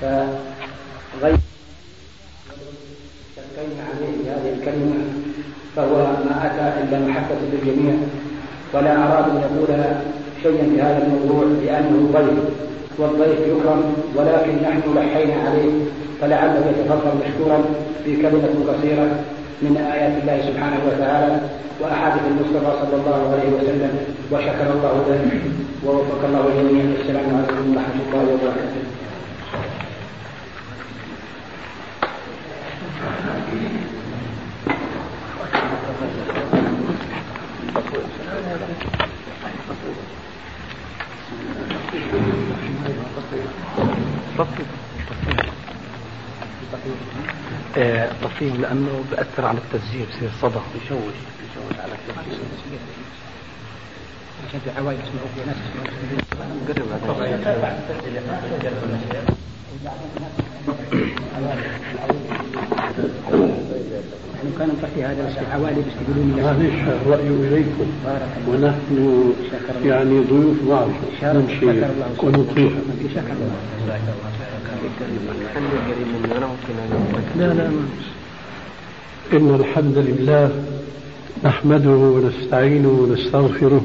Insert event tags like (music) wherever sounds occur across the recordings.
فغير شكينا عليه بهذه الكلمة؟ فهو ما أتى إلا محبة للجميع ولا أراد أن يقول شيئا في هذا الموضوع لأنه ضيف والضيف يكرم ولكن نحن لحينا عليه فلعله يتفضل مشكورا في كلمة قصيرة من آيات الله سبحانه وتعالى وأحاديث المصطفى صلى الله عليه وسلم وشكر الله ذلك ووفق الله جميعا السلام عليكم ورحمة الله وبركاته. طفيه لأنه بأثر على التسجيل بصير صدى. يشوش يشوش على عشان في عوائل يسمعوا في ناس يعني كان نحكي هذا بس في لي معلش الرأي إليكم. ونحن يعني ضيوف معكم نمشي ونطيع شكر الله. لا لا إن الحمد لله نحمده ونستعينه ونستغفره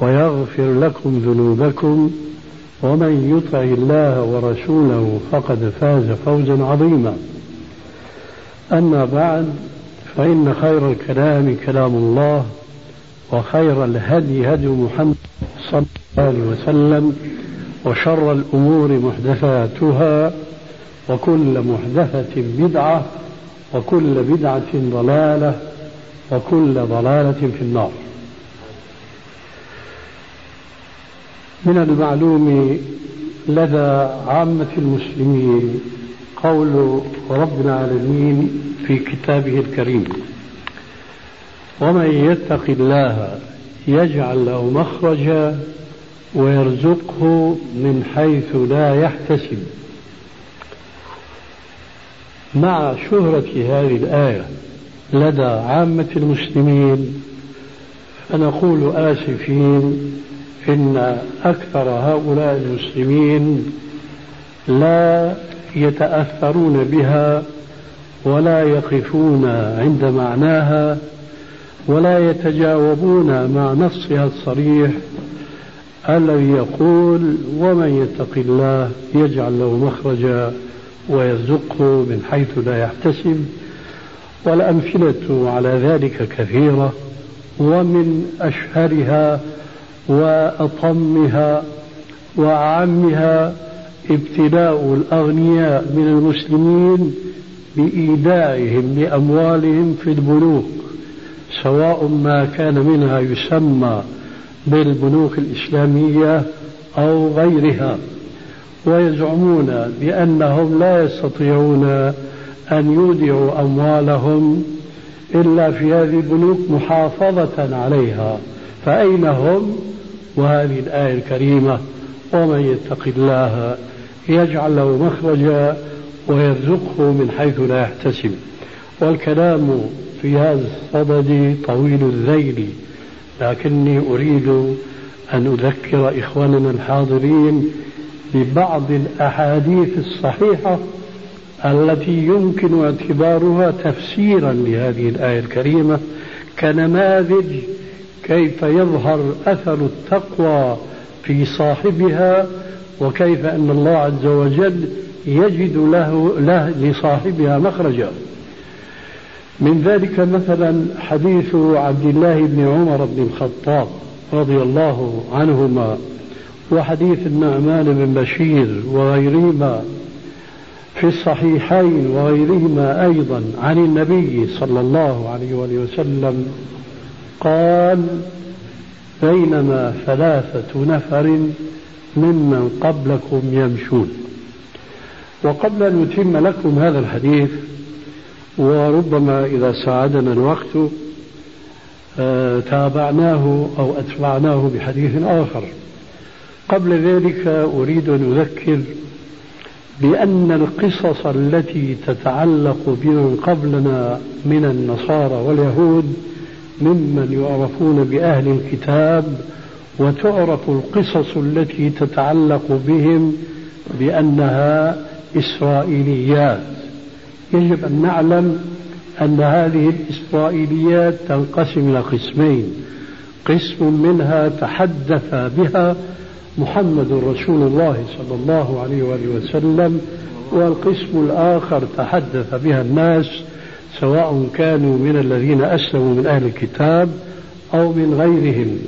ويغفر لكم ذنوبكم ومن يطع الله ورسوله فقد فاز فوزا عظيما. أما بعد فإن خير الكلام كلام الله وخير الهدي هدي محمد صلى الله عليه وسلم وشر الأمور محدثاتها وكل محدثة بدعة وكل بدعة ضلالة وكل ضلالة في النار. من المعلوم لدى عامة المسلمين قول رب العالمين في كتابه الكريم. ومن يتق الله يجعل له مخرجا ويرزقه من حيث لا يحتسب. مع شهرة هذه الآية لدى عامة المسلمين فنقول آسفين إن أكثر هؤلاء المسلمين لا يتأثرون بها ولا يقفون عند معناها ولا يتجاوبون مع نصها الصريح الذي يقول ومن يتق الله يجعل له مخرجا ويرزقه من حيث لا يحتسب والأمثلة على ذلك كثيرة ومن أشهرها وأطمها وأعمها ابتلاء الأغنياء من المسلمين بإيداعهم لأموالهم في البنوك سواء ما كان منها يسمى بالبنوك الإسلامية أو غيرها. ويزعمون بأنهم لا يستطيعون أن يودعوا أموالهم إلا في هذه البنوك محافظة عليها فأين هم؟ وهذه الآية الكريمة ومن يتق الله يجعل له مخرجا ويرزقه من حيث لا يحتسب. والكلام في هذا الصدد طويل الذيل لكني أريد أن أذكر إخواننا الحاضرين ببعض الأحاديث الصحيحة التي يمكن اعتبارها تفسيرا لهذه الآية الكريمة كنماذج كيف يظهر أثر التقوى في صاحبها وكيف أن الله عز وجل يجد له, له لصاحبها مخرجا. من ذلك مثلا حديث عبد الله بن عمر بن الخطاب رضي الله عنهما وحديث النعمان بن بشير وغيرهما. في الصحيحين وغيرهما أيضا عن النبي صلى الله عليه وسلم قال بينما ثلاثة نفر ممن قبلكم يمشون. وقبل أن نتم لكم هذا الحديث وربما إذا ساعدنا الوقت آه، تابعناه أو أتبعناه بحديث آخر. قبل ذلك أريد أن أذكر بأن القصص التي تتعلق بمن قبلنا من النصارى واليهود ممن يعرفون بأهل الكتاب وتعرف القصص التي تتعلق بهم بأنها إسرائيليات. يجب أن نعلم أن هذه الإسرائيليات تنقسم إلى قسمين. قسم منها تحدث بها محمد رسول الله صلى الله عليه وآله وسلم والقسم الآخر تحدث بها الناس سواء كانوا من الذين أسلموا من أهل الكتاب أو من غيرهم.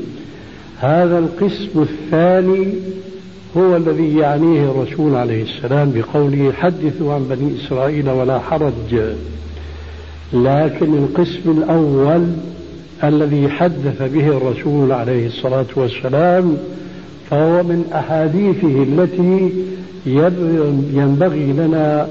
هذا القسم الثاني هو الذي يعنيه الرسول عليه السلام بقوله حدثوا عن بني إسرائيل ولا حرج. لكن القسم الأول الذي حدث به الرسول عليه الصلاة والسلام فهو من أحاديثه التي ينبغي لنا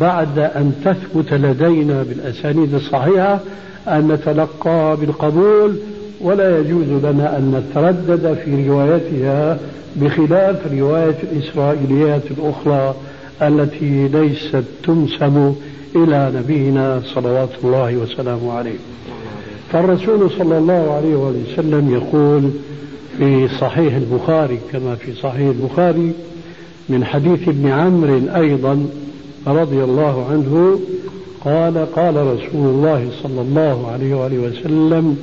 بعد أن تثبت لدينا بالأسانيد الصحيحة أن نتلقى بالقبول ولا يجوز لنا أن نتردد في روايتها بخلاف رواية الإسرائيليات الأخرى التي ليست تنسب إلى نبينا صلوات الله وسلامه عليه. فالرسول صلى الله عليه وسلم يقول في صحيح البخاري كما في صحيح البخاري من حديث ابن عمرو أيضا رضي الله عنه قال قال رسول الله صلى الله عليه وآله وسلم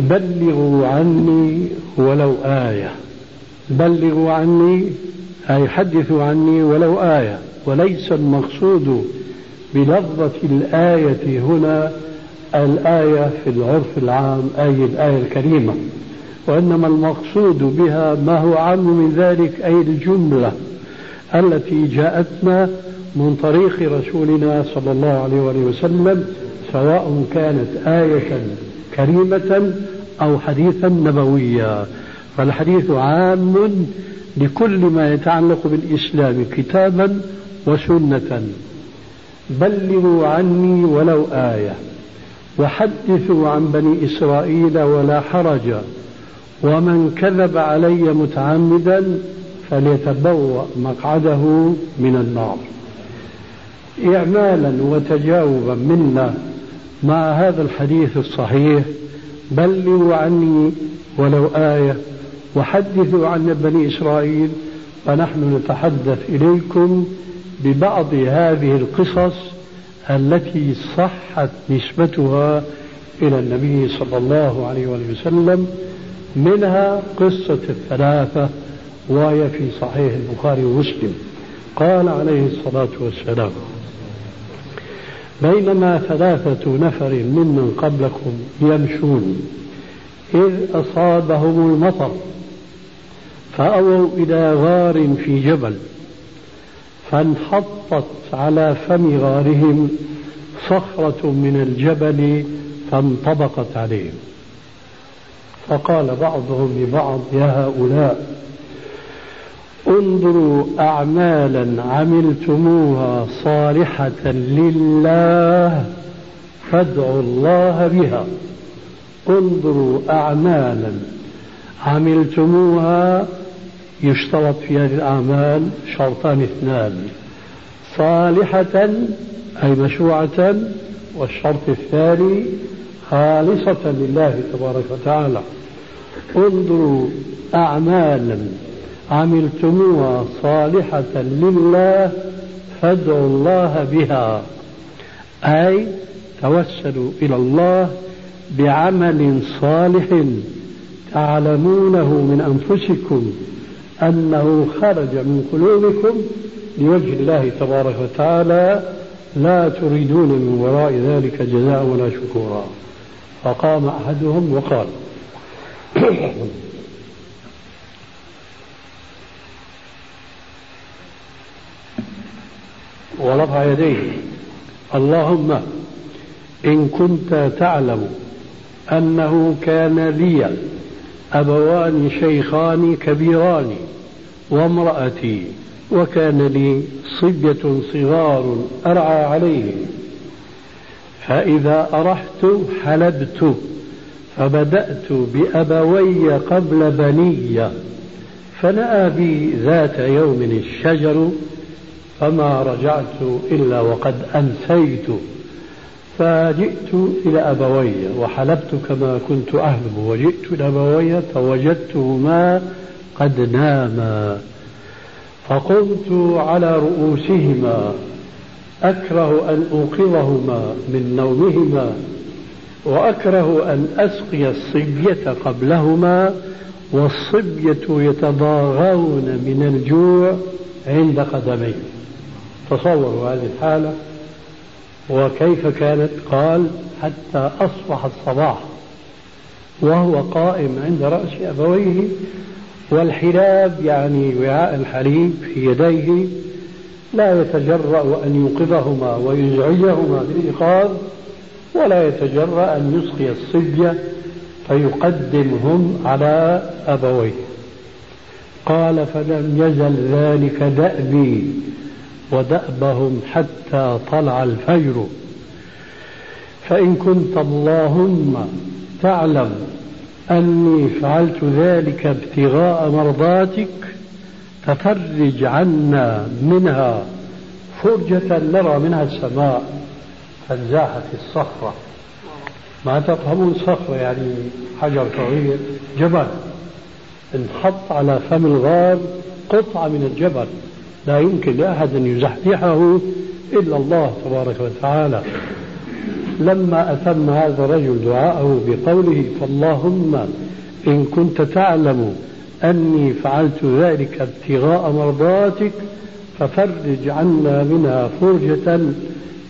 بلغوا عني ولو آية. بلغوا عني أي حدثوا عني ولو آية وليس المقصود بلفظة الآية هنا الآية في العرف العام أي الآية الكريمة وإنما المقصود بها ما هو عام من ذلك أي الجملة. التي جاءتنا من طريق رسولنا صلى الله عليه وسلم سواء كانت آية كريمة أو حديثا نبويا. فالحديث عام لكل ما يتعلق بالإسلام كتابا وسنة. بلغوا عني ولو آية وحدثوا عن بني إسرائيل ولا حرج ومن كذب علي متعمدا فليتبوأ مقعده من النار. إعمالا وتجاوبا منا مع هذا الحديث الصحيح بلغوا عني ولو آية وحدثوا عن بني إسرائيل فنحن نتحدث إليكم ببعض هذه القصص التي صحت نسبتها إلى النبي صلى الله عليه وسلم منها قصة الثلاثة وهي في صحيح البخاري ومسلم. قال عليه الصلاة والسلام بينما ثلاثة نفر ممن قبلكم يمشون إذ أصابهم المطر فأووا إلى غار في جبل فانحطت على فم غارهم صخرة من الجبل فانطبقت عليهم. فقال بعضهم لبعض يا هؤلاء انظروا أعمالا عملتموها صالحة لله فادعوا الله بها. انظروا أعمالا عملتموها يشترط في هذه الأعمال شرطان اثنان صالحة أي مشروعة والشرط الثاني خالصة لله تبارك وتعالى. انظروا أعمالا عملتموها صالحة لله فادعوا الله بها. أي توسلوا إلى الله بعمل صالح تعلمونه من أنفسكم أنه خرج من قلوبكم لوجه الله تبارك وتعالى لا تريدون من وراء ذلك جزاء ولا شكورا. فقام أحدهم وقال (clears throat) (clears throat) ورفع يديه. اللهم إن كنت تعلم أنه كان لي أبوان شيخان كبيران وامرأتي وكان لي صبية صغار أرعى عليهم فإذا أرحت حلبت فبدأت بأبوي قبل بني فنأى بي ذات يوم الشجر فما رجعت إلا وقد أنسيت. فجئت إلى أبوي وحلبت كما كنت أهلب وجئت إلى أبوي فوجدتهما قد ناما فقمت على رؤوسهما أكره أن أوقظهما من نومهما وأكره أن أسقي الصبية قبلهما والصبية يتضاغون من الجوع عند قدمي تصوروا هذه الحالة وكيف كانت؟ قال حتى أصبح الصباح وهو قائم عند رأس أبويه والحلاب يعني وعاء الحليب في يديه لا يتجرأ أن يوقظهما ويزعجهما بالإيقاظ ولا يتجرأ أن يسقي الصبية فيقدمهم على أبويه. قال فلم يزل ذلك دأبي ودأبهم حتى طلع الفجر. فإن كنت اللهم تعلم أني فعلت ذلك ابتغاء مرضاتك ففرج عنا منها فرجة نرى منها السماء فانزاحت الصخرة. ما تفهمون صخرة يعني حجر صغير جبل. انحط على فم الغار قطعة من الجبل. لا يمكن لأحد أن يزحزحه إلا الله تبارك وتعالى. لما أتم هذا الرجل دعاءه بقوله فاللهم إن كنت تعلم أني فعلت ذلك ابتغاء مرضاتك ففرج عنا منها فرجة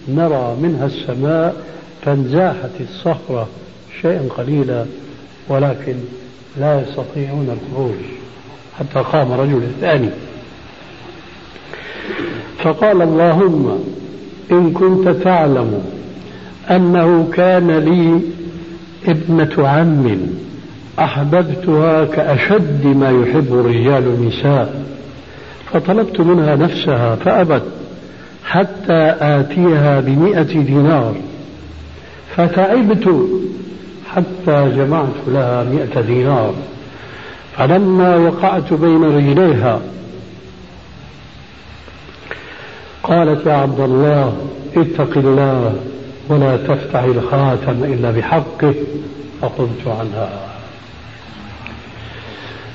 نرى منها السماء فانزاحت الصخرة شيئا قليلا ولكن لا يستطيعون الخروج. حتى قام رجل ثاني فقال اللهم إن كنت تعلم أنه كان لي ابنة عم أحببتها كأشد ما يحب الرجال النساء فطلبت منها نفسها فأبت حتى آتيها بمئة دينار فتعبت حتى جمعت لها مئة دينار فلما وقعت بين رجليها قالت يا عبد الله اتق الله ولا تفتح الخاتم إلا بحقه فقمت عنها.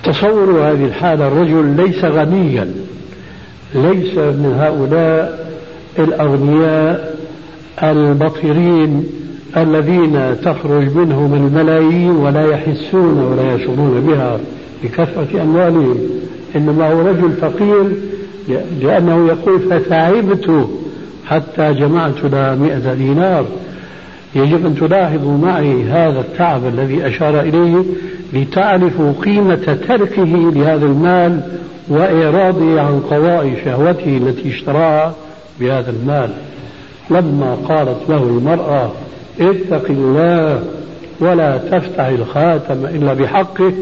تصوروا هذه الحالة الرجل ليس غنيا ليس من هؤلاء الأغنياء البطرين الذين تخرج منهم الملايين ولا يحسون ولا يشعرون بها بكثرة أموالهم. إنما هو رجل فقير لأنه يقول فتعبت حتى جمعت لها مئة دينار. يجب أن تلاحظوا معي هذا التعب الذي أشار إليه لتعرفوا قيمة تركه لهذا المال وإعراضه عن قضاء شهوته التي اشتراها بهذا المال. لما قالت له المرأة اتق الله ولا تفتح الخاتم إلا بحقه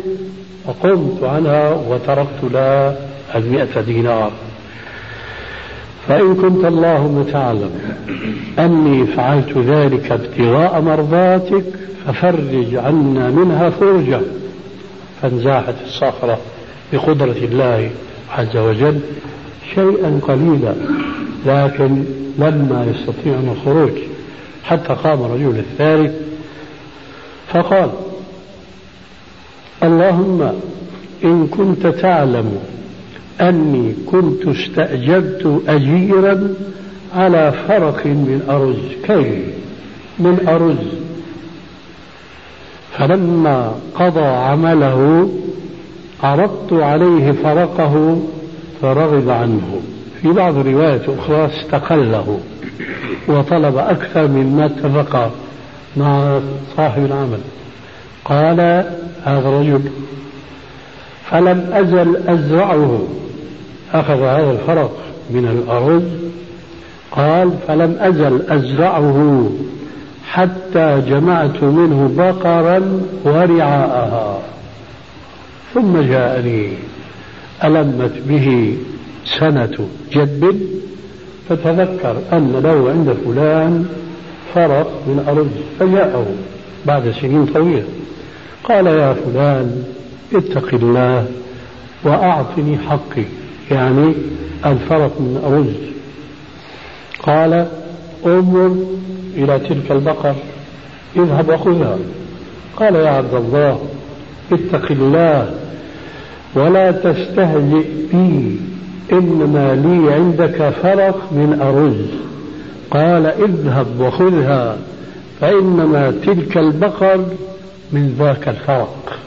فقمت عنها وتركت لها المئة دينار. فإن كنت اللهم تعلم أني فعلت ذلك ابتغاء مرضاتك ففرج عنا منها فرجة. فانزاحت الصخرة بقدرة الله عز وجل شيئا قليلا لكن لما يستطيعون الخروج. حتى قام الرجل الثالث فقال اللهم إن كنت تعلم أني كنت استأجرت أجيرا على فرق من أرز. كيل من أرز. فلما قضى عمله عرضت عليه فرقه فرغب عنه. في بعض الروايات أخرى استقله وطلب أكثر مما اتفق مع صاحب العمل. قال هذا الرجل فلم أزل أزرعه. أخذ هذا الفرق من الأرز قال فلم أزل أزرعه حتى جمعت منه بقرا ورعاءها. ثم جاءني ألمت به سنة جد فتذكر أن له عند فلان فرق من أرز فجاءه بعد سنين طويلة. قال يا فلان اتق الله وأعطني حقي. يعني الفرق من أرز قال انظر إلى تلك البقر اذهب وخذها. قال يا عبد الله اتق الله ولا تستهزئ بي إنما لي عندك فرق من أرز قال اذهب وخذها فإنما تلك البقر من ذاك الفرق.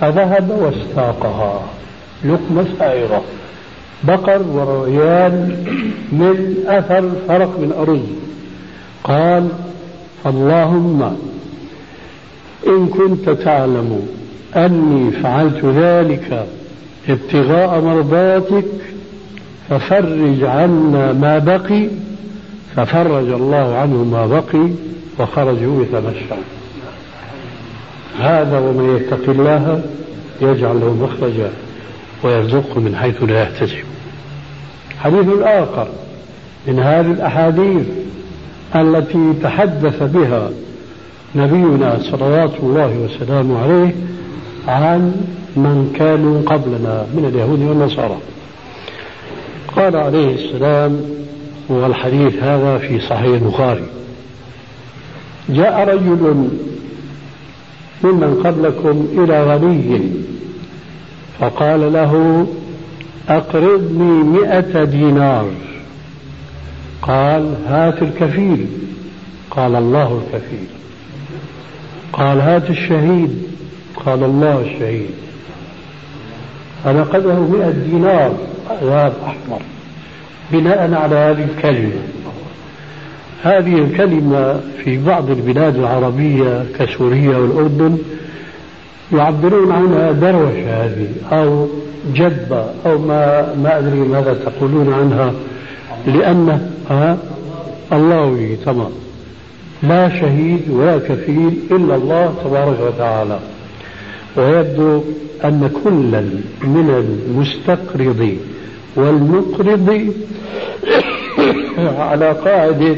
فذهب واستاقها. لقمة سائرة بقر وريان من أثر فرق من أرز. قال اللهم إن كنت تعلم أني فعلت ذلك ابتغاء مرضاتك ففرج عنا ما بقي ففرج الله عنه ما بقي وخرجوا يتمشون هذا ومن يتق الله يجعل له مخرجا. ويرزقه من حيث لا يحتسب. حديث آخر من هذه الأحاديث التي تحدث بها نبينا صلوات الله وسلامه عليه عن من كانوا قبلنا من اليهود والنصارى. قال عليه السلام والحديث هذا في صحيح البخاري. جاء رجل ممن قبلكم إلى غني فقال له أقرضني مئة دينار. قال هات الكفيل. قال الله الكفيل. قال هات الشهيد. قال الله الشهيد. فنقده مئة دينار ذهب أحمر بناء على هذه الكلمة. هذه الكلمة في بعض البلاد العربية كسوريا والأردن يعبرون عنها دروشة هذه أو جبة أو ما ما أدري ماذا تقولون عنها لأن الله تمام. لا شهيد ولا كفيل إلا الله تبارك وتعالى. ويبدو أن كلا من المستقرض والمقرض على قاعدة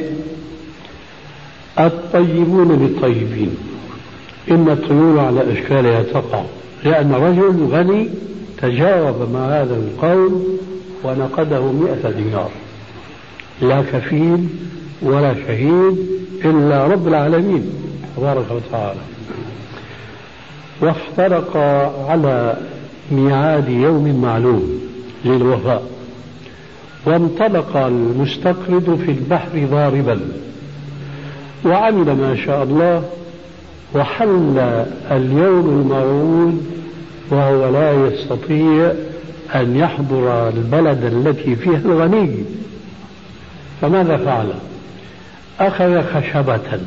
الطيبون للطيبين إن الطيور على أشكالها تقع لأن رجل غني تجاوب مع هذا القول ونقده مئة دينار. لا كفيل ولا شهيد إلا رب العالمين تبارك وتعالى. وافترق على ميعاد يوم معلوم للوفاء. وانطلق المستقرض في البحر ضاربا. وعمل ما شاء الله وحل اليوم الموعود وهو لا يستطيع أن يحضر البلد التي فيها الغني. فماذا فعل؟ أخذ خشبة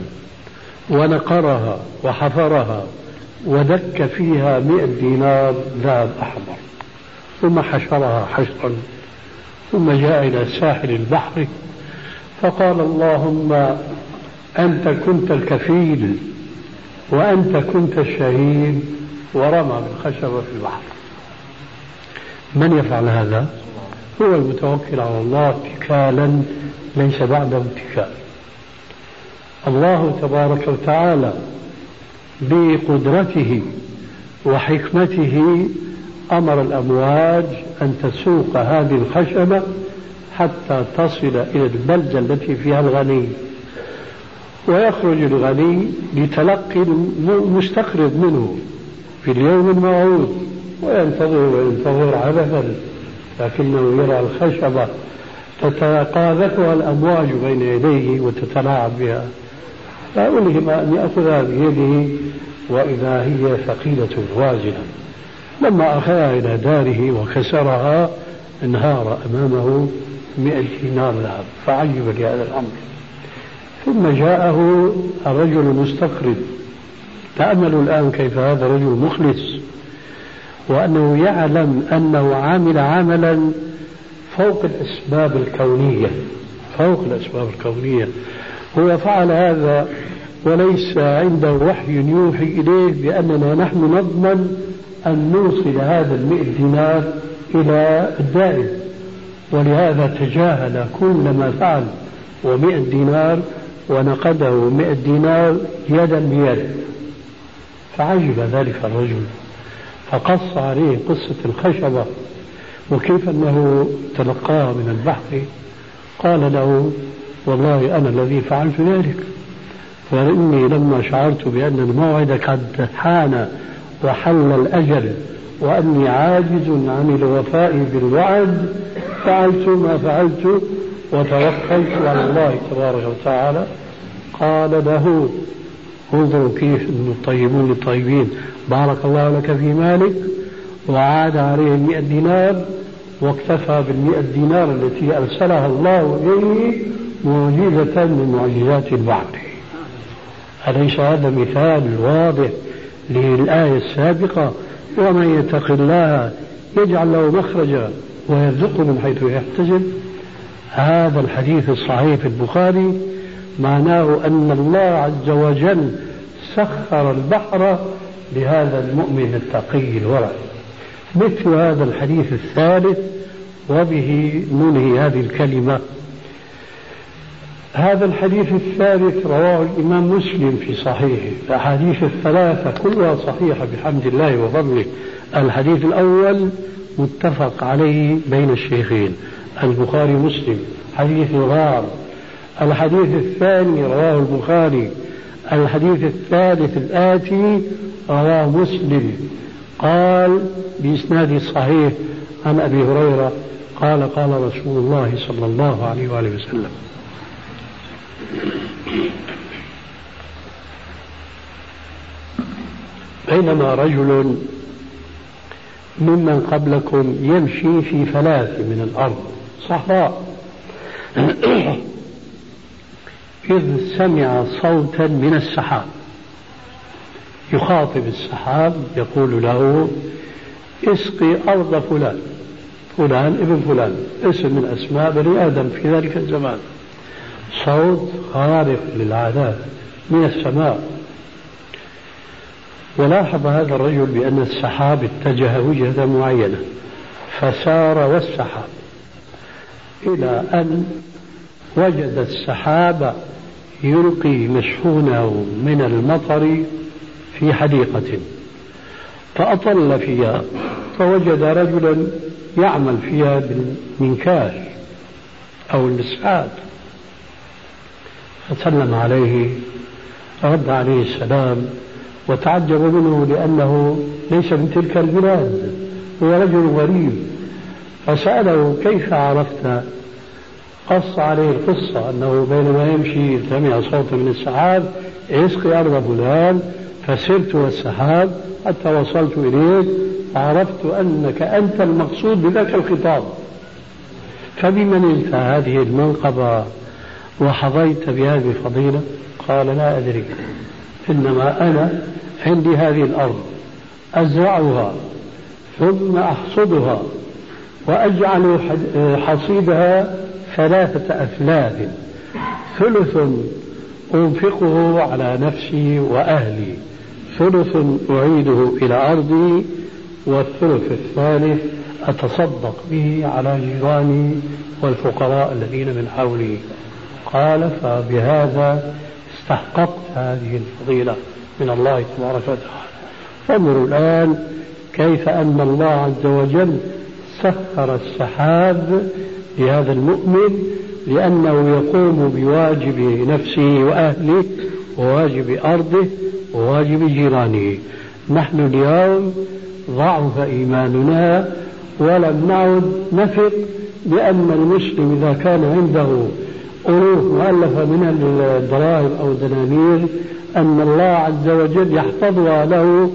ونقرها وحفرها ودك فيها مئة دينار ذهب أحمر ثم حشرها حشرا ثم جاء إلى ساحل البحر فقال اللهم أنت كنت الكفيل. وأنت كنت الشهيد ورمى بالخشبة في البحر. من يفعل هذا؟ هو المتوكل على الله اتكالا ليس بعده اتكال الله تبارك وتعالى بقدرته وحكمته أمر الأمواج أن تسوق هذه الخشبة حتى تصل إلى البلدة التي فيها الغني. ويخرج الغني لتلقي المستقرض منه في اليوم الموعود وينتظر وينتظر عبثا لكنه يرى الخشبة تتقاذفها الأمواج بين يديه وتتلاعب بها. فألهم أن يأخذها بيده وإذا هي ثقيلة وازنة. لما أخذها إلى داره وكسرها انهار أمامه مئة دينار ذهب. فعجب لهذا الأمر. ثم جاءه الرجل المستقرض. تأملوا الآن كيف هذا الرجل مخلص. وأنه يعلم أنه عامل عملا فوق الأسباب الكونية. فوق الأسباب الكونية. هو فعل هذا وليس عنده وحي يوحي إليه بأننا نحن نضمن أن نوصل هذا المئة دينار إلى الدائم. ولهذا تجاهل كل ما فعل. ومئة دينار ونقده مئة دينار يدا بيد. فعجب ذلك الرجل فقص عليه قصة الخشبة وكيف أنه تلقاها من البحر قال له والله أنا الذي فعلت ذلك فإني لما شعرت بأن الموعد قد حان وحل الأجل وأني عاجز عن الوفاء بالوعد فعلت ما فعلت وتوكلت على الله تبارك وتعالى. قال له انظروا كيف الطيبون للطيبين بارك الله لك في مالك وعاد عليه المئة دينار واكتفى بالمئة دينار التي أرسلها الله إليه معجزة من معجزات البحر أليس هذا مثال واضح للآية السابقة؟ ومن يتق الله يجعل له مخرجا ويرزقه من حيث يحتسب. هذا الحديث الصحيح في البخاري معناه أن الله عز وجل سخر البحر لهذا المؤمن التقي الورع. مثل هذا الحديث الثالث وبه ننهي هذه الكلمة. هذا الحديث الثالث رواه الإمام مسلم في صحيحه. الأحاديث الثلاثة كلها صحيحة بحمد الله وفضله. الحديث الأول متفق عليه بين الشيخين. البخاري مسلم حديث غار. الحديث الثاني رواه البخاري. الحديث الثالث الآتي رواه مسلم. قال بإسناد صحيح عن أبي هريرة قال قال رسول الله صلى الله عليه وآله وسلم. بينما رجل ممن قبلكم يمشي في فلاة من الأرض. صحراء. إذ سمع صوتا من السحاب. يخاطب السحاب يقول له اسقي أرض فلان فلان ابن فلان اسم من أسماء بني آدم في ذلك الزمان. صوت خارق للعادات من السماء. ولاحظ هذا الرجل بأن السحاب اتجه وجهة معينة فسار والسحاب. إلى أن وجد السحاب يلقي مشحونة من المطر في حديقة فأطل فيها فوجد رجلا يعمل فيها بالمنكاش أو المسعاد فسلم عليه رد عليه السلام وتعجب منه لأنه ليس من تلك البلاد هو رجل غريب. فسأله كيف عرفت قص عليه القصة؟ أنه بينما يمشي سمع صوتا من السحاب اسقي أرض فلان فسرت والسحاب حتى وصلت إليك فعرفت أنك أنت المقصود بذاك الخطاب. فبمن انت هذه المنقبة؟ وحظيت بهذه الفضيلة؟ قال لا أدري إنما أنا عندي هذه الأرض أزرعها ثم أحصدها. وأجعل حصيدها ثلاثة أثلاث ثلث أنفقه على نفسي وأهلي. ثلث أعيده إلى أرضي. والثلث الثالث أتصدق به على جيراني والفقراء الذين من حولي. قال فبهذا استحققت هذه الفضيلة من الله تبارك وتعالى. انظروا الآن كيف أن الله عز وجل سخر السحاب لهذا المؤمن لأنه يقوم بواجب نفسه وأهله وواجب أرضه وواجب جيرانه. نحن اليوم ضعف إيماننا ولم نعد نثق بأن المسلم إذا كان عنده ألوف مؤلفة من الدراهم أو الدنانير أن الله عز وجل يحفظها له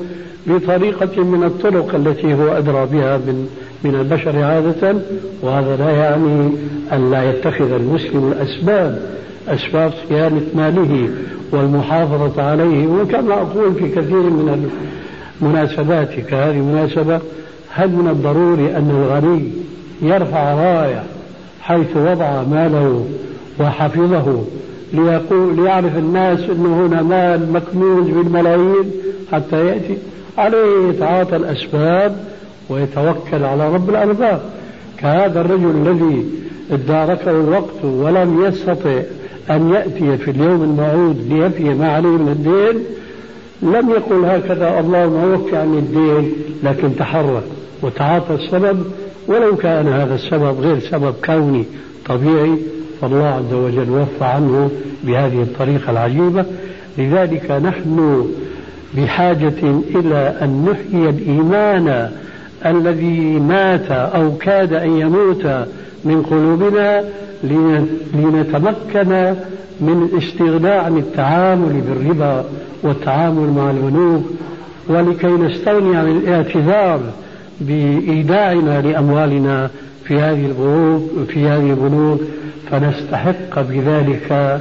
بطريقة من الطرق التي هو أدرى بها من من البشر عادة وهذا لا يعني أن لا يتخذ المسلم الأسباب أسباب صيانة ماله والمحافظة عليه. وكما أقول في كثير من المناسبات كهذه المناسبة هل من الضروري أن الغني يرفع راية حيث وضع ماله وحفظه ليقول ليعرف الناس أنه هنا مال مكنوز بالملايين حتى يأتي؟ عليه يتعاطى الأسباب ويتوكل على رب الأرباب. كهذا الرجل الذي اداركه الوقت ولم يستطع أن يأتي في اليوم الموعود ليفي ما عليه من الدين لم يقل هكذا اللهم وفي عني الدين لكن تحرك وتعاطى السبب. ولو كان هذا السبب غير سبب كوني طبيعي فالله عز وجل وفى عنه بهذه الطريقة العجيبة. لذلك نحن بحاجة إلى أن نحيي الإيمان الذي مات أو كاد أن يموت من قلوبنا لنتمكن من الاستغناء عن التعامل بالربا والتعامل مع البنوك ولكي نستغني عن الاعتذار بإيداعنا لأموالنا في هذه البنوك في هذه البنوك فنستحق بذلك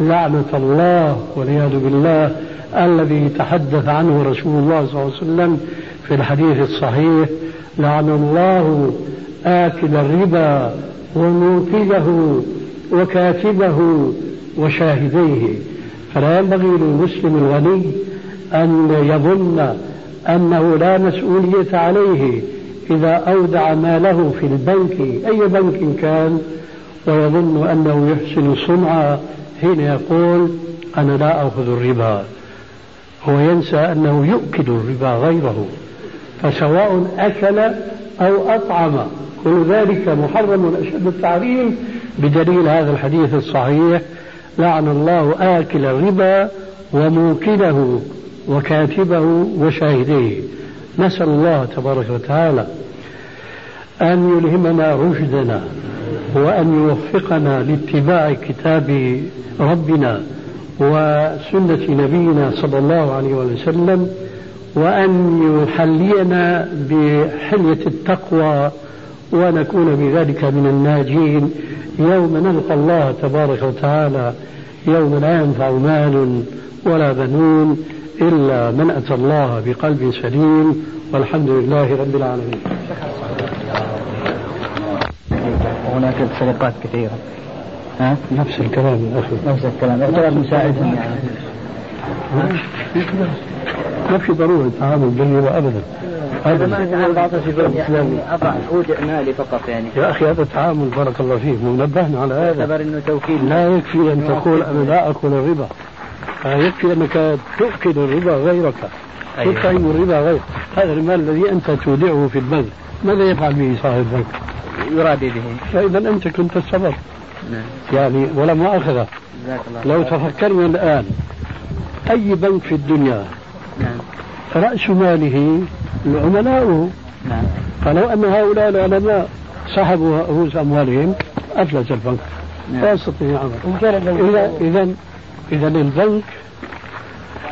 لعنة الله والعياذ بالله الذي تحدث عنه رسول الله صلى الله عليه وسلم في الحديث الصحيح لعن الله آكل الربا وموكله وكاتبه وشاهديه. فلا ينبغي للمسلم الغني أن يظن أنه لا مسؤولية عليه إذا أودع ماله في البنك أي بنك كان ويظن أنه يحسن صنعا حين يقول أنا لا أخذ الربا. هو ينسى أنه يؤكل الربا غيره. فسواء أكل أو أطعم. كل ذلك محرم أشد التعريم بدليل هذا الحديث الصحيح. لعن الله آكل الربا وموكله وكاتبه وشاهديه. نسأل الله تبارك وتعالى أن يلهمنا رشدنا وأن يوفقنا لاتباع كتاب ربنا وسنة نبينا صلى الله عليه وسلم وأن يحلينا بحلية التقوى ونكون بذلك من الناجين. يوم نلقى الله تبارك وتعالى يوم لا ينفع مال ولا بنون إلا من أتى الله بقلب سليم. والحمد لله رب العالمين. هناك سرقات كثيرة. ها؟ نفس الكلام أخي. نفس الكلام. يعتبر مساعد. يعني ما في ضرورة تعامل بالربا أبدا. هذا ما عن بعض يعني أضع أودع مالي فقط يعني. يا أخي هذا تعامل بارك الله فيك. ونبهنا على هذا. يعتبر أنه توكيل. لا يكفي أن تقول أنا لا أكل الربا. يكفي أنك تؤكل الربا غيرك. أيوة. تطعم الربا غيرك هذا المال الذي أنت تودعه في البنك. ماذا يفعل به صاحب البنك؟ يرابي به. فإذا أنت كنت السبب. نعم. يعني ولا مؤاخذة. لو تفكرنا الآن أي بنك في الدنيا نعم. رأس ماله عملاؤه نعم. فلو أن هؤلاء العلماء سحبوا رؤوس أموالهم أفلس البنك نعم. لا يستطيع عمل إذا إذا إذا البنك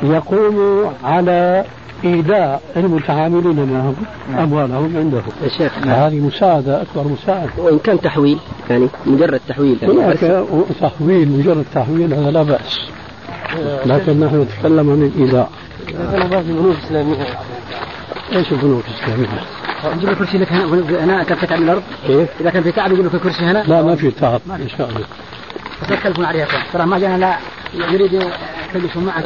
يقوم على إيداع المتعاملين معهم نعم. أموالهم عنده الشيخ نعم. هذه مساعدة أكبر مساعدة وإن كان تحويل يعني مجرد تحويل يعني هناك تحويل مجرد تحويل هذا لا بأس لكن نحن نتكلم عن الإيداع هذا في بنوك إسلامية إيش البنوك الإسلامية؟ نجيب لك كرسي لك هنا. هنا كان في تعب الأرض. كيف؟ إذا كان في تعب يجيب لك الكرسي هنا. لا ما في تعب إن شاء الله. بس لا تكلفون عليها ترى ما جانا لا يريد يكلفوا معك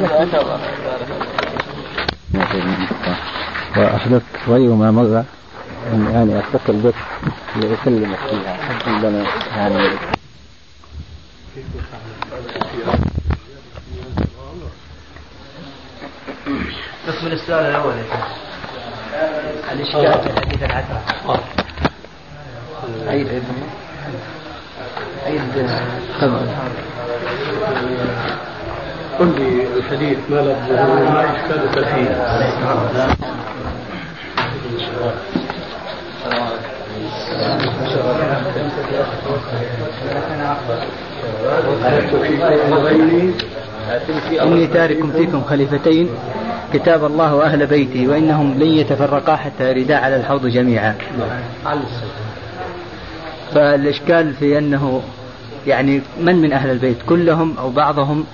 وأحدث غير ما مر أن يعني أتصل بك لأكلمك فيها. عندنا يعني بس من السؤال الأول يا الإشكال في حديث العسل عيد عيد عيد قل لي الحديث ما لفظه ما إشكالك فيه إني تارك فيكم خليفتين كتاب الله وأهل بيتي وإنهم لن يتفرقا حتى يردا على الحوض جميعا. فالإشكال في أنه يعني من من أهل البيت؟ كلهم أو بعضهم؟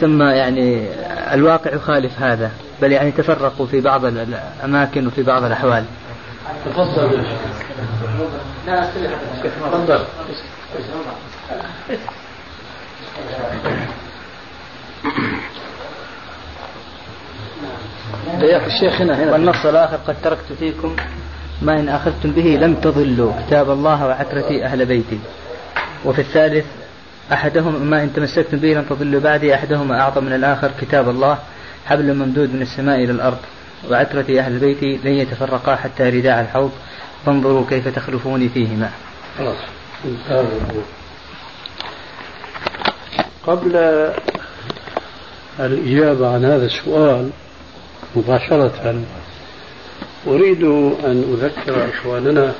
ثم يعني الواقع يخالف هذا بل يعني تفرقوا في بعض الأماكن وفي بعض الأحوال. تفضل تفضل. (coughs) الشيخ هنا هنا. والنص الآخر قد تركت فيكم ما إن أخذتم به لم تضلوا كتاب الله وعترتي أهل بيتي. وفي الثالث أحدهم ما إن تمسكتم به لن تضلوا بعدي أحدهما أعظم من الآخر كتاب الله حبل ممدود من السماء إلى الأرض. وعترتي أهل بيتي لن يتفرقا حتى رداء الحوض فانظروا كيف تخلفوني فيهما. خلاص. قبل الإجابة عن هذا السؤال مباشرة. أريد أن أذكر إخواننا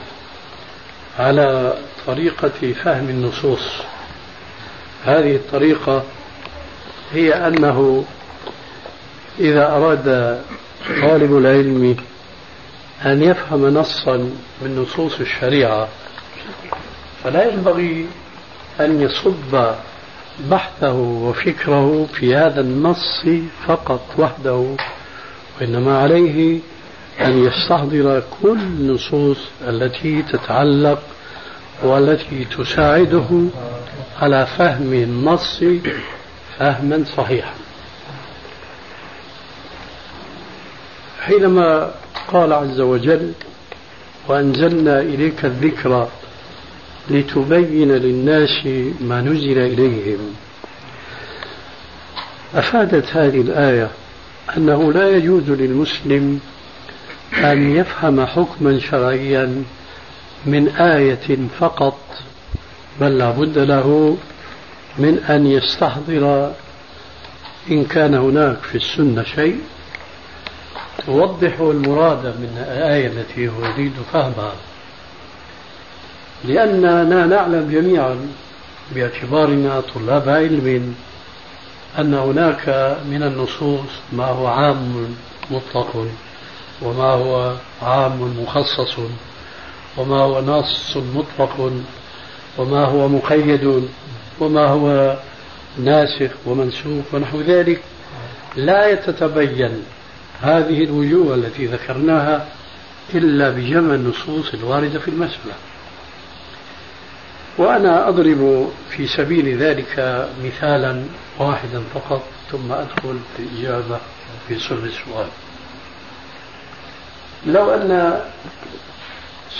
على طريقة فهم النصوص. هذه الطريقة هي أنه إذا أراد طالب العلم أن يفهم نصا من نصوص الشريعة فلا ينبغي أن يصب بحثه وفكره في هذا النص فقط وحده وإنما عليه أن يستحضر كل النصوص التي تتعلق والتي تساعده على فهم النص فهما صحيحا. حينما قال عز وجل وأنزلنا إليك الذكر لتبين للناس ما نزل إليهم. أفادت هذه الآية أنه لا يجوز للمسلم أن يفهم حكما شرعيا من آية فقط بل لا بد له من أن يستحضر إن كان هناك في السنة شيء. توضح المراد من الآية التي يريد فهمها. لأننا نعلم جميعا باعتبارنا طلاب علم أن هناك من النصوص ما هو عام مطلق وما هو عام مخصص وما هو نص مطلق وما هو مقيد وما هو ناسخ ومنسوخ ونحو ذلك لا يتتبين هذه الوجوه التي ذكرناها إلا بجمع النصوص الواردة في المسألة. وأنا أضرب في سبيل ذلك مثالا واحدا فقط ثم أدخل في الإجابة في صلب السؤال. لو أن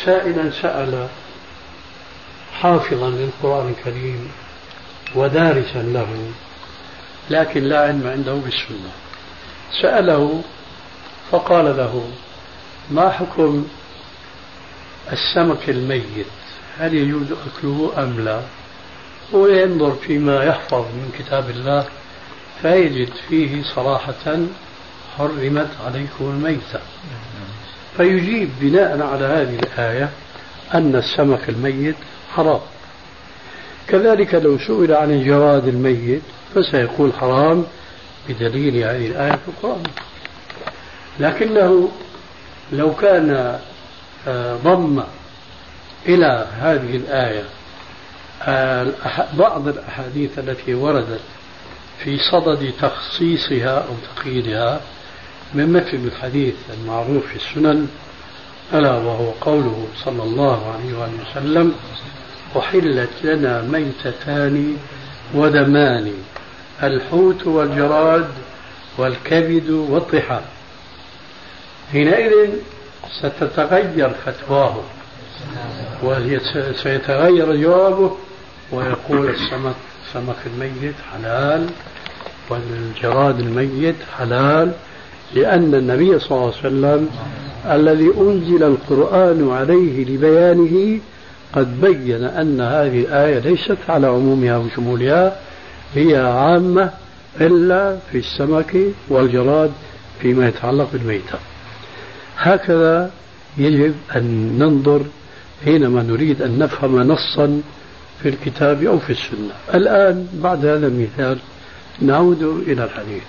سائلا سأل حافظا للقرآن الكريم ودارسا له لكن لا علم عنده بالسنة سأله فقال له ما حكم السمك الميت؟ هل يجوز أكله أم لا؟ وينظر فيما يحفظ من كتاب الله فيجد فيه صراحة حرمت عليكم الميتة. فيجيب بناء على هذه الآية أن السمك الميت حرام. كذلك لو سئل عن الجراد الميت فسيقول حرام بدليل هذه الآية في القرآن. لكنه لو كان آه، ضم إلى هذه الآية آه، بعض الأحاديث التي وردت في صدد تخصيصها أو تقييدها من مثل الحديث المعروف في السنن ألا وهو قوله صلى الله عليه وآله وسلم أحلت لنا ميتتان ودمان الحوت والجراد والكبد والطحال. حينئذ ستتغير فتواه. وسيتغير جوابه ويقول السمك سمك الميت حلال والجراد الميت حلال لأن النبي صلى الله عليه وسلم الذي أنزل القرآن عليه لبيانه قد بين أن هذه الآية ليست على عمومها وشمولها هي عامة إلا في السمك والجراد فيما يتعلق بالميتة. هكذا يجب أن ننظر حينما نريد أن نفهم نصا في الكتاب أو في السنة. الآن بعد هذا المثال نعود إلى الحديث.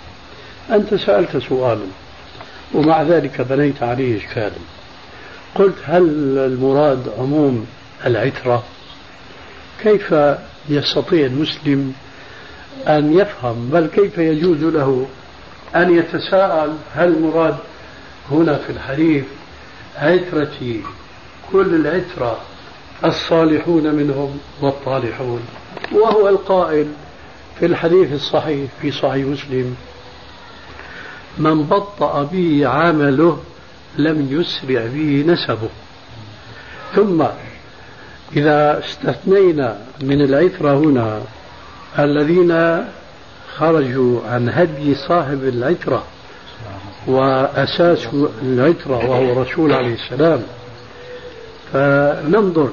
أنت سألت سؤالا ومع ذلك بنيت عليه إشكالا قلت هل المراد عموم العترة؟ كيف يستطيع المسلم أن يفهم؟ بل كيف يجوز له أن يتساءل هل المراد هنا في الحديث عترتي كل العترة الصالحون منهم والطالحون. وهو القائل في الحديث الصحيح في صحيح مسلم من بطأ به عمله لم يسرع به نسبه. ثم إذا استثنينا من العترة هنا الذين خرجوا عن هدي صاحب العترة وأساس العترة وهو الرسول عليه السلام فننظر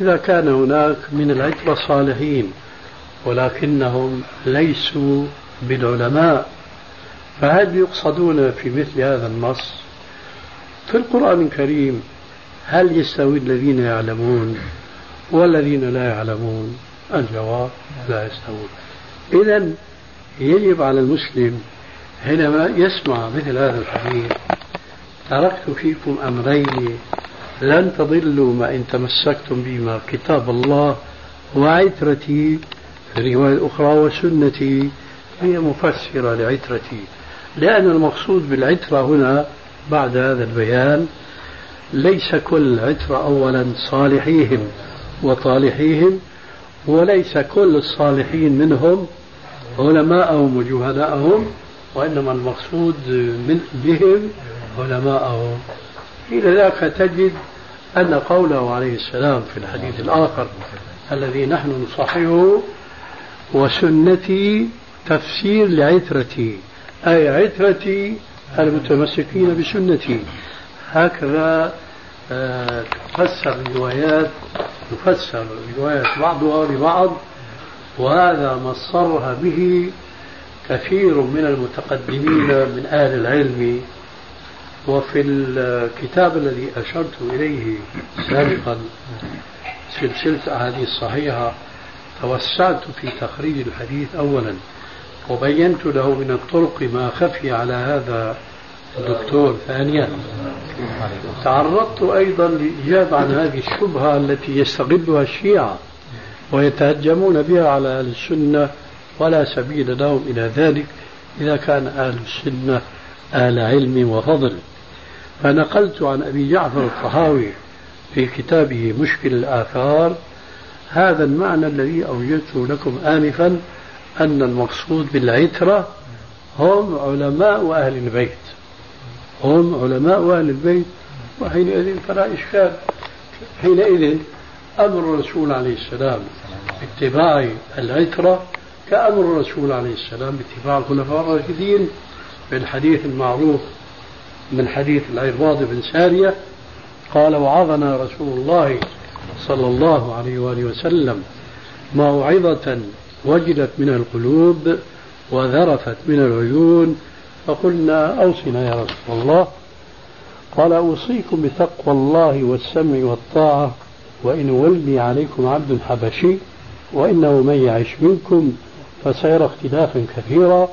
إذا كان هناك من العترة صالحين ولكنهم ليسوا بالعلماء. فهل يقصدون في مثل هذا النص؟ في القرآن الكريم هل يستوي الذين يعلمون والذين لا يعلمون؟ الجواب لا يستوون. إذا يجب على المسلم حينما يسمع مثل هذا الحديث تركت فيكم أمرين لن تضلوا ما إن تمسكتم بهما كتاب الله وعترتي في الرواية الأخرى وسنتي هي مفسرة لعترتي. لأن المقصود بالعترة هنا بعد هذا البيان ليس كل عترة أولا صالحيهم وطالحيهم وليس كل الصالحين منهم علماءهم وجهلاءهم وإنما المقصود من بهم علماءهم. إلى ذاك تجد أن قوله عليه السلام في الحديث الآخر الذي نحن نصححه وسنتي تفسير لعترتي أي عترتي المتمسكين بسنتي. هكذا آه، تفسر الروايات تفسر الروايات بعضها ببعض وهذا ما صرها به كثير من المتقدمين من أهل العلم. وفي الكتاب الذي أشرت إليه سابقا سلسلة أحاديث صحيحة توسعت في تخريج الحديث أولا وبينت له من الطرق ما خفي على هذا الدكتور ثانيا. تعرضت أيضا للإجابة عن هذه الشبهة التي يستغلها الشيعة ويتهجمون بها على أهل السنة ولا سبيل لهم إلى ذلك إذا كان أهل السنة أهل علم وفضل. فنقلت عن أبي جعفر الطحاوي في كتابه مشكل الآثار هذا المعنى الذي أوجدته لكم آنفا أن المقصود بالعترة هم علماء أهل البيت. هم علماء أهل البيت. وحينئذ فلا إشكال. حينئذ أمر الرسول عليه السلام باتباع العترة كأمر الرسول عليه السلام باتباع الخلفاء الراشدين في الحديث المعروف من حديث العرباض بن سارية قال وعظنا رسول الله صلى الله عليه وآله وسلم موعظة وجلت من القلوب وذرفت من العيون فقلنا أوصنا يا رسول الله قال أوصيكم بتقوى الله والسمع والطاعة وإن ولي عليكم عبد حبشي وإنه من يعش منكم فسيرى اختلافا كثيرا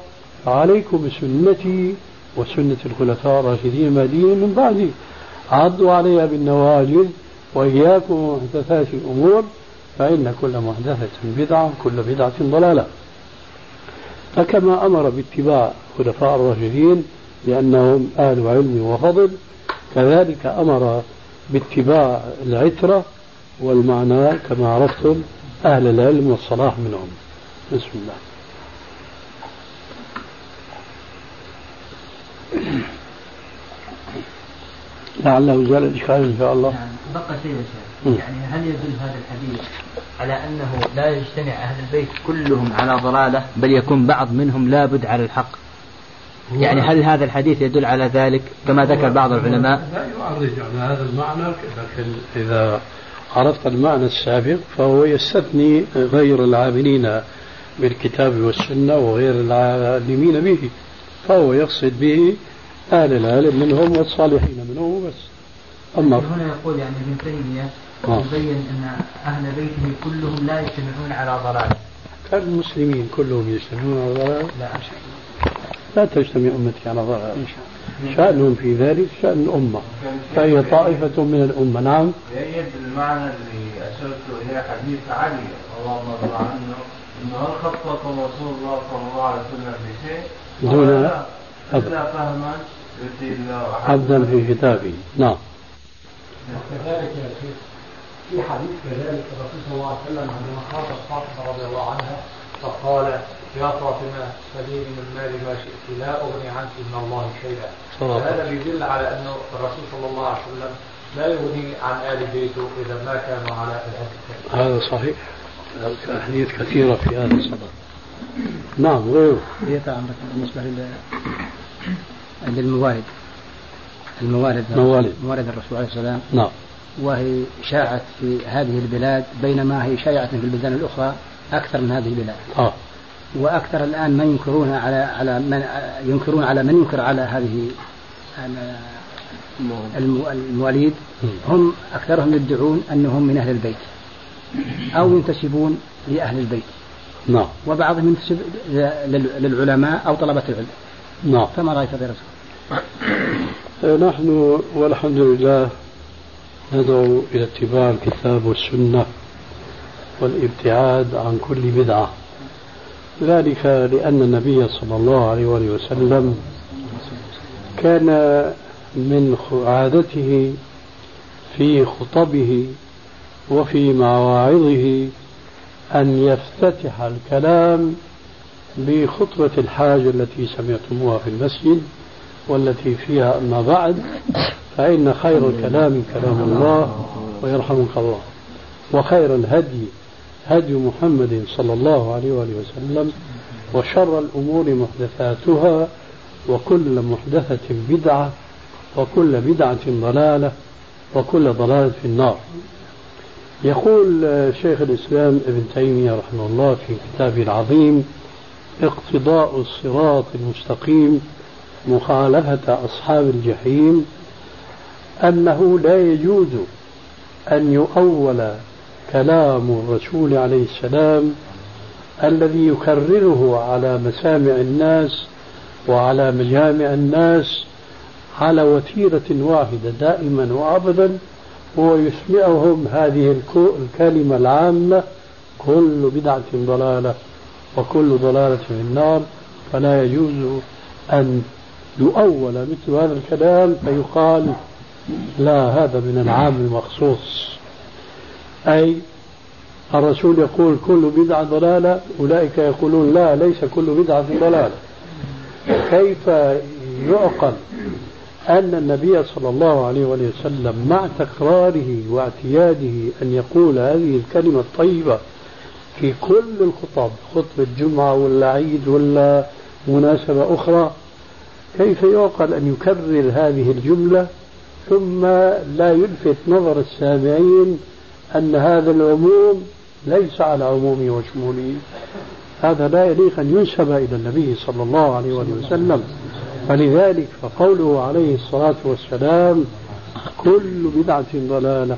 فعليكم بسنتي وسنة الخلفاء الراشدين المهديين من بعدي عضوا عليها بالنواجذ وإياكم محدثات الأمور فإن كل محدثة بدعة كل بدعة ضلالة. فكما أمر باتباع خلفاء الراشدين لأنهم أهل علم وفضل كذلك أمر باتباع العترة والمعنى كما عرفتم أهل العلم والصلاح منهم. بسم الله. لعله زال الإشكال إن شاء الله. نعم بقى شيء يا شيخ. يعني هل يدل هذا الحديث على أنه لا يجتمع أهل البيت كلهم على ضلالة بل يكون بعض منهم لابد على الحق؟ يعني هل هذا الحديث يدل على ذلك كما ذكر بعض العلماء؟ لا يعرج على هذا المعنى لكن إذا عرفت المعنى السابق فهو يستثني غير العاملين بالكتاب والسنة وغير العالمين به. فهو يقصد به أهل العلم منهم والصالحين منهم بس أما هنا يقول يعني ابن تيمية آه. يبين أن أهل بيته كلهم لا يجتمعون على ضلال. كان المسلمين كلهم يجتمعون على ضلال. لا. لا تجتمع أمتي على ضلال شأنهم في ذلك شأن الأمة. فهي طائفة من الأمة. نعم. يأيد المعنى اللي أشرت إليه حديث علي اللهم رضى عنه. هل خطط رسول الله صلى الله عليه وسلم في شيء دون إلا فهما عبدا في كتابه. نعم. وكذلك يا شيخ في حديث كذلك الرسول صلى الله عليه وسلم عندما خاطب فاطمة رضي الله عنها فقال يا فاطمة سليني من مالي ما شئت لا أغني عنك من الله شيئا. هذا يدل على انه الرسول صلى الله عليه وسلم لا يغني عن آل بيته إذا ما كانوا على الهدي هذا صحيح. احاديث كثيرة في هذا الصدد نعم غيره. بالنسبة للموارد. الموارد موارد. موارد الرسول عليه السلام. نعم. وهي شاعت في هذه البلاد بينما هي شائعة في البلدان الأخرى أكثر من هذه البلاد. آه. وأكثر الآن من ينكرون على على من ينكرون على من ينكر على هذه المواليد. هم أكثرهم يدعون أنهم من أهل البيت. أو ينتسبون لأهل البيت. نعم. وبعضهم ينتسب للعلماء أو طلبة العلم. نعم. فما رأي فضيلتكم؟ نحن والحمد لله ندعو إلى اتباع الكتاب والسنة والابتعاد عن كل بدعة ذلك لأن النبي صلى الله عليه وسلم كان من عادته في خطبه وفي مواعظه أن يفتتح الكلام بخطبة الحاجة التي سمعتموها في المسجد والتي فيها أما بعد فإن خير الكلام كلام الله ويرحمك الله. وخير الهدي هدي محمد صلى الله عليه وآله وسلم وشر الأمور محدثاتها وكل محدثة بدعة وكل بدعة ضلالة وكل ضلالة في النار. يقول شيخ الإسلام ابن تيمية رحمه الله في كتابه العظيم اقتضاء الصراط المستقيم مخالفة أصحاب الجحيم أنه لا يجوز أن يؤول كلام الرسول عليه السلام الذي يكرره على مسامع الناس وعلى مجامع الناس على وتيرة واحدة دائما وأبدا هو يسمعهم هذه الكلمة العامة كل بدعة ضلالة وكل ضلالة في النار. فلا يجوز أن يؤول مثل هذا الكلام فيقال لا هذا من العام المخصوص. أي الرسول يقول كل بدعة ضلالة أولئك يقولون لا ليس كل بدعة ضلالة. كيف يعقل؟ أن النبي صلى الله عليه وسلم مع تكراره واعتياده أن يقول هذه الكلمة الطيبة في كل الخطب خطبة جمعة ولا عيد ولا مناسبة أخرى كيف يعقل أن يكرر هذه الجملة ثم لا يلفت نظر السامعين أن هذا العموم ليس على عمومه وشموله؟ هذا لا يليق أن ينسب إلى النبي صلى الله عليه وسلم. فلذلك فقوله عليه الصلاة والسلام كل بدعة ضلالة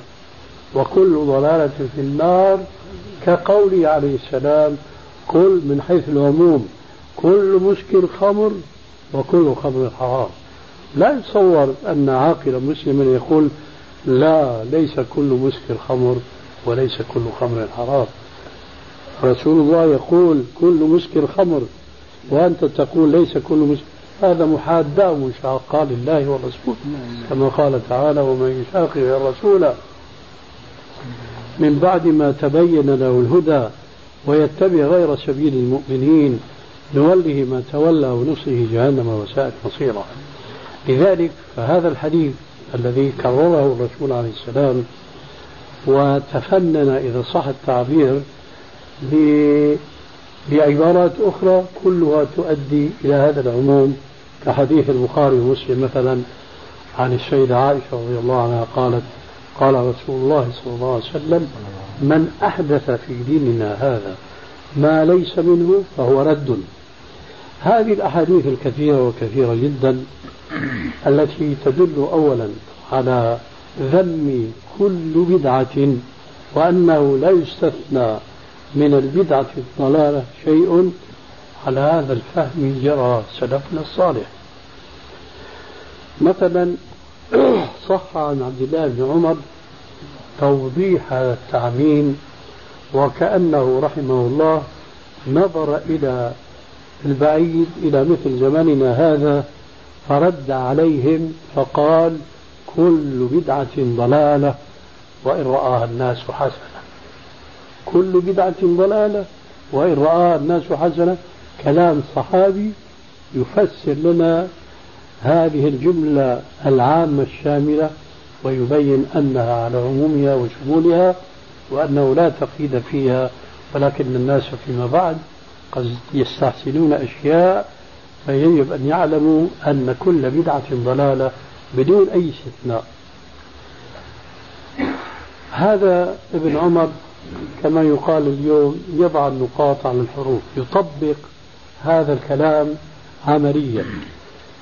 وكل ضلالة في النار كقوله عليه السلام كل من حيث العموم كل مسكر خمر وكل خمر حرام. لا يتصور أن عاقلا مسلما يقول لا ليس كل مسكر خمر وليس كل خمر حرام. رسول الله يقول كل مسكر خمر وأنت تقول ليس كل مسكر هذا محادة ومشاقة لله والرسول كما قال تعالى ومن يشاقق الرسول من بعد ما تبين له الهدى ويتبع غير سبيل المؤمنين نوله ما تولى ونصله جهنم وساءت مصيرا. لذلك فهذا الحديث الذي كرره الرسول عليه السلام وتفنن إذا صح التعبير بعبارات أخرى كلها تؤدي إلى هذا العموم. كحديث البخاري ومسلم مثلا عن السيدة عائشة رضي الله عنها قالت قال رسول الله صلى الله عليه وسلم من أحدث في ديننا هذا ما ليس منه فهو رد. هذه الأحاديث الكثيرة وكثيرة جدا التي تدل أولا على ذم كل بدعة وأنه لا يستثنى من البدعة الضلالة شيء على هذا الفهم جرى سلفنا الصالح. مثلا (clears throat) صح عن عبد الله بن عمر توضيح هذا التعميم وكأنه رحمه الله نظر إلى البعيد إلى مثل زماننا هذا فرد عليهم فقال كل بدعة ضلالة وإن رآها الناس حسنة. كل بدعة ضلالة وإن رآها الناس حسنة كلام صحابي يفسر لنا هذه الجملة العامة الشاملة ويبين أنها على عمومها وشمولها وأنه لا تقييد فيها ولكن الناس فيما بعد قد يستحسنون أشياء فيجب أن يعلموا أن كل بدعة ضلالة بدون أي استثناء. هذا ابن عمر كما يقال اليوم يضع النقاط على الحروف يطبق هذا الكلام عمليا.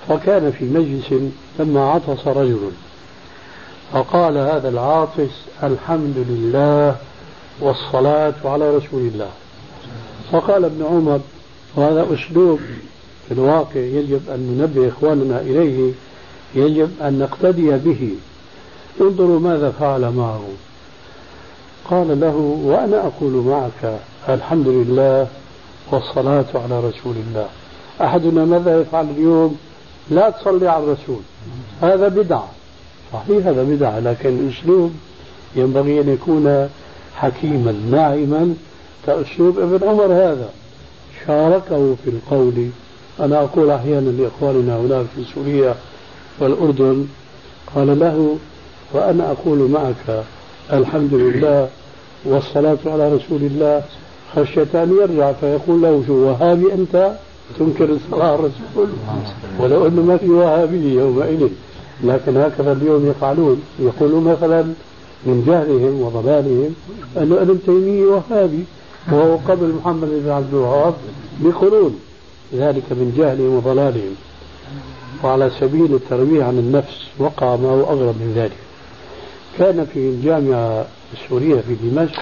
فكان في مجلس لما عطس رجل. فقال هذا العاطس الحمد لله والصلاة على رسول الله. فقال ابن عمر وهذا أسلوب في الواقع يجب أن ننبه إخواننا إليه يجب أن نقتدي به. انظروا ماذا فعل معه. قال له وأنا أقول معك الحمد لله والصلاة على رسول الله. أحدنا ماذا يفعل اليوم؟ لا تصلي على الرسول. هذا بدعة. صحيح هذا بدعة لكن الأسلوب ينبغي أن يكون حكيما ناعما. كأسلوب ابن عمر هذا. شاركه في القول. أنا أقول أحيانا لإخواننا هناك في سوريا والأردن قال له وأنا أقول معك الحمد لله والصلاة على رسول الله خشية أن يرجع فيقول له شو وهابي أنت؟ تنكر على الرسول. ولو أنه ما في وهابية يومئذ. لكن هكذا اليوم يفعلون. يقولون مثلا من جهلهم وضلالهم أن ابن تيمية وهابي وهو قبل محمد بن عبد الوهاب بقرون ذلك من جهلهم وضلالهم. وعلى سبيل الترويع عن النفس وقع ما هو أغرب من ذلك. كان في الجامعة السورية في دمشق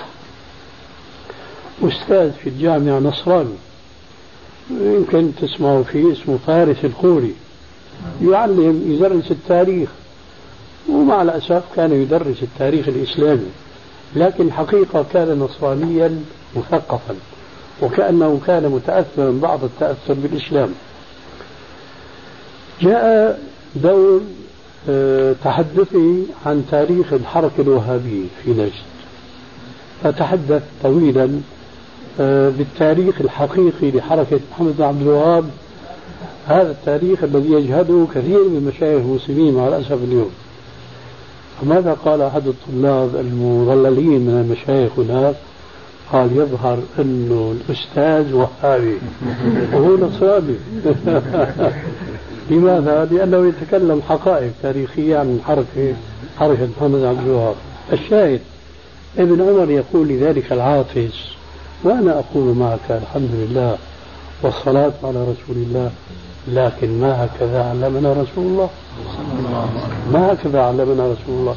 أستاذ في الجامعة نصراني. يمكن تسمعوا فيه اسمه فارس الخوري. يعلم يدرس التاريخ. ومع الأسف كان يدرس التاريخ الإسلامي. لكن الحقيقة كان نصرانيا مثقفا. وكأنه كان متأثرا بعض التأثر بالإسلام. جاء دور آه، تحدثي عن تاريخ الحركة الوهابية في نجد. فتحدث طويلا بالتاريخ الحقيقي لحركة محمد بن عبد الوهاب. هذا التاريخ الذي يجهده كثير من مشايخ المسلمين مع الأسف اليوم. فماذا قال أحد الطلاب المضللين من المشايخ هناك قال يظهر أنه الأستاذ وهابي. (laughs) وهو نصراني. (laughs) لماذا؟ لأنه يتكلم حقائق تاريخية عن حركة حركة محمد عبد الوهاب. الشاهد ابن عمر يقول لذلك العاطس وأنا أقول معك الحمد لله والصلاة على رسول الله لكن ما هكذا علمنا رسول الله؟ ما هكذا علمنا رسول الله؟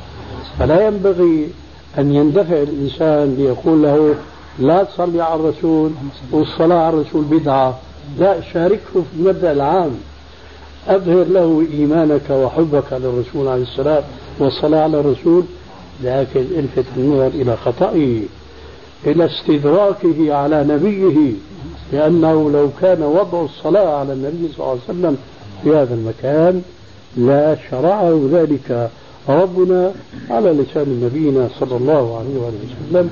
فلا ينبغي أن يندفع الإنسان ليقول له لا تصلي على الرسول والصلاة على الرسول بدعة. لا شاركه في المبدأ العام. أظهر له إيمانك وحبك للرسول عليه السلام والصلاة على الرسول لكن الفت النظر إلى خطئه إلى استدراكه على نبيه لأنه لو كان وضع الصلاة على النبي صلى الله عليه وسلم في هذا المكان لا شرعه ذلك. ربنا على لسان نبينا صلى الله عليه وسلم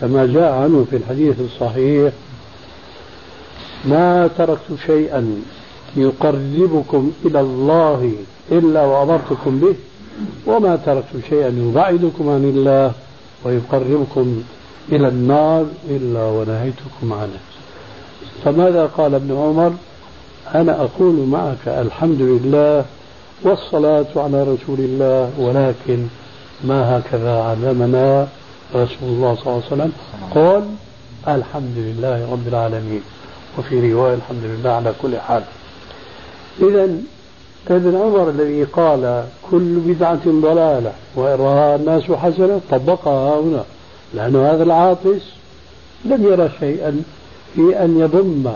كما جاء عنه في الحديث الصحيح ما تركت شيئا يقربكم إلى الله إلا وأمرتكم به وما تركت شيئا يبعدكم عن الله ويقربكم إلى النار إلا ونهيتكم عنه. فماذا قال ابن عمر؟ أنا أقول معك الحمد لله والصلاة على رسول الله ولكن ما هكذا علمنا رسول الله صلى الله عليه وسلم؟ قال الحمد لله رب العالمين. وفي رواية الحمد لله على كل حال. إذا ابن عمر الذي قال كل بدعة ضلالة وإن الناس حسنة طبقها هنا. لأن هذا العاطس لم يرى شيئا في أن يضم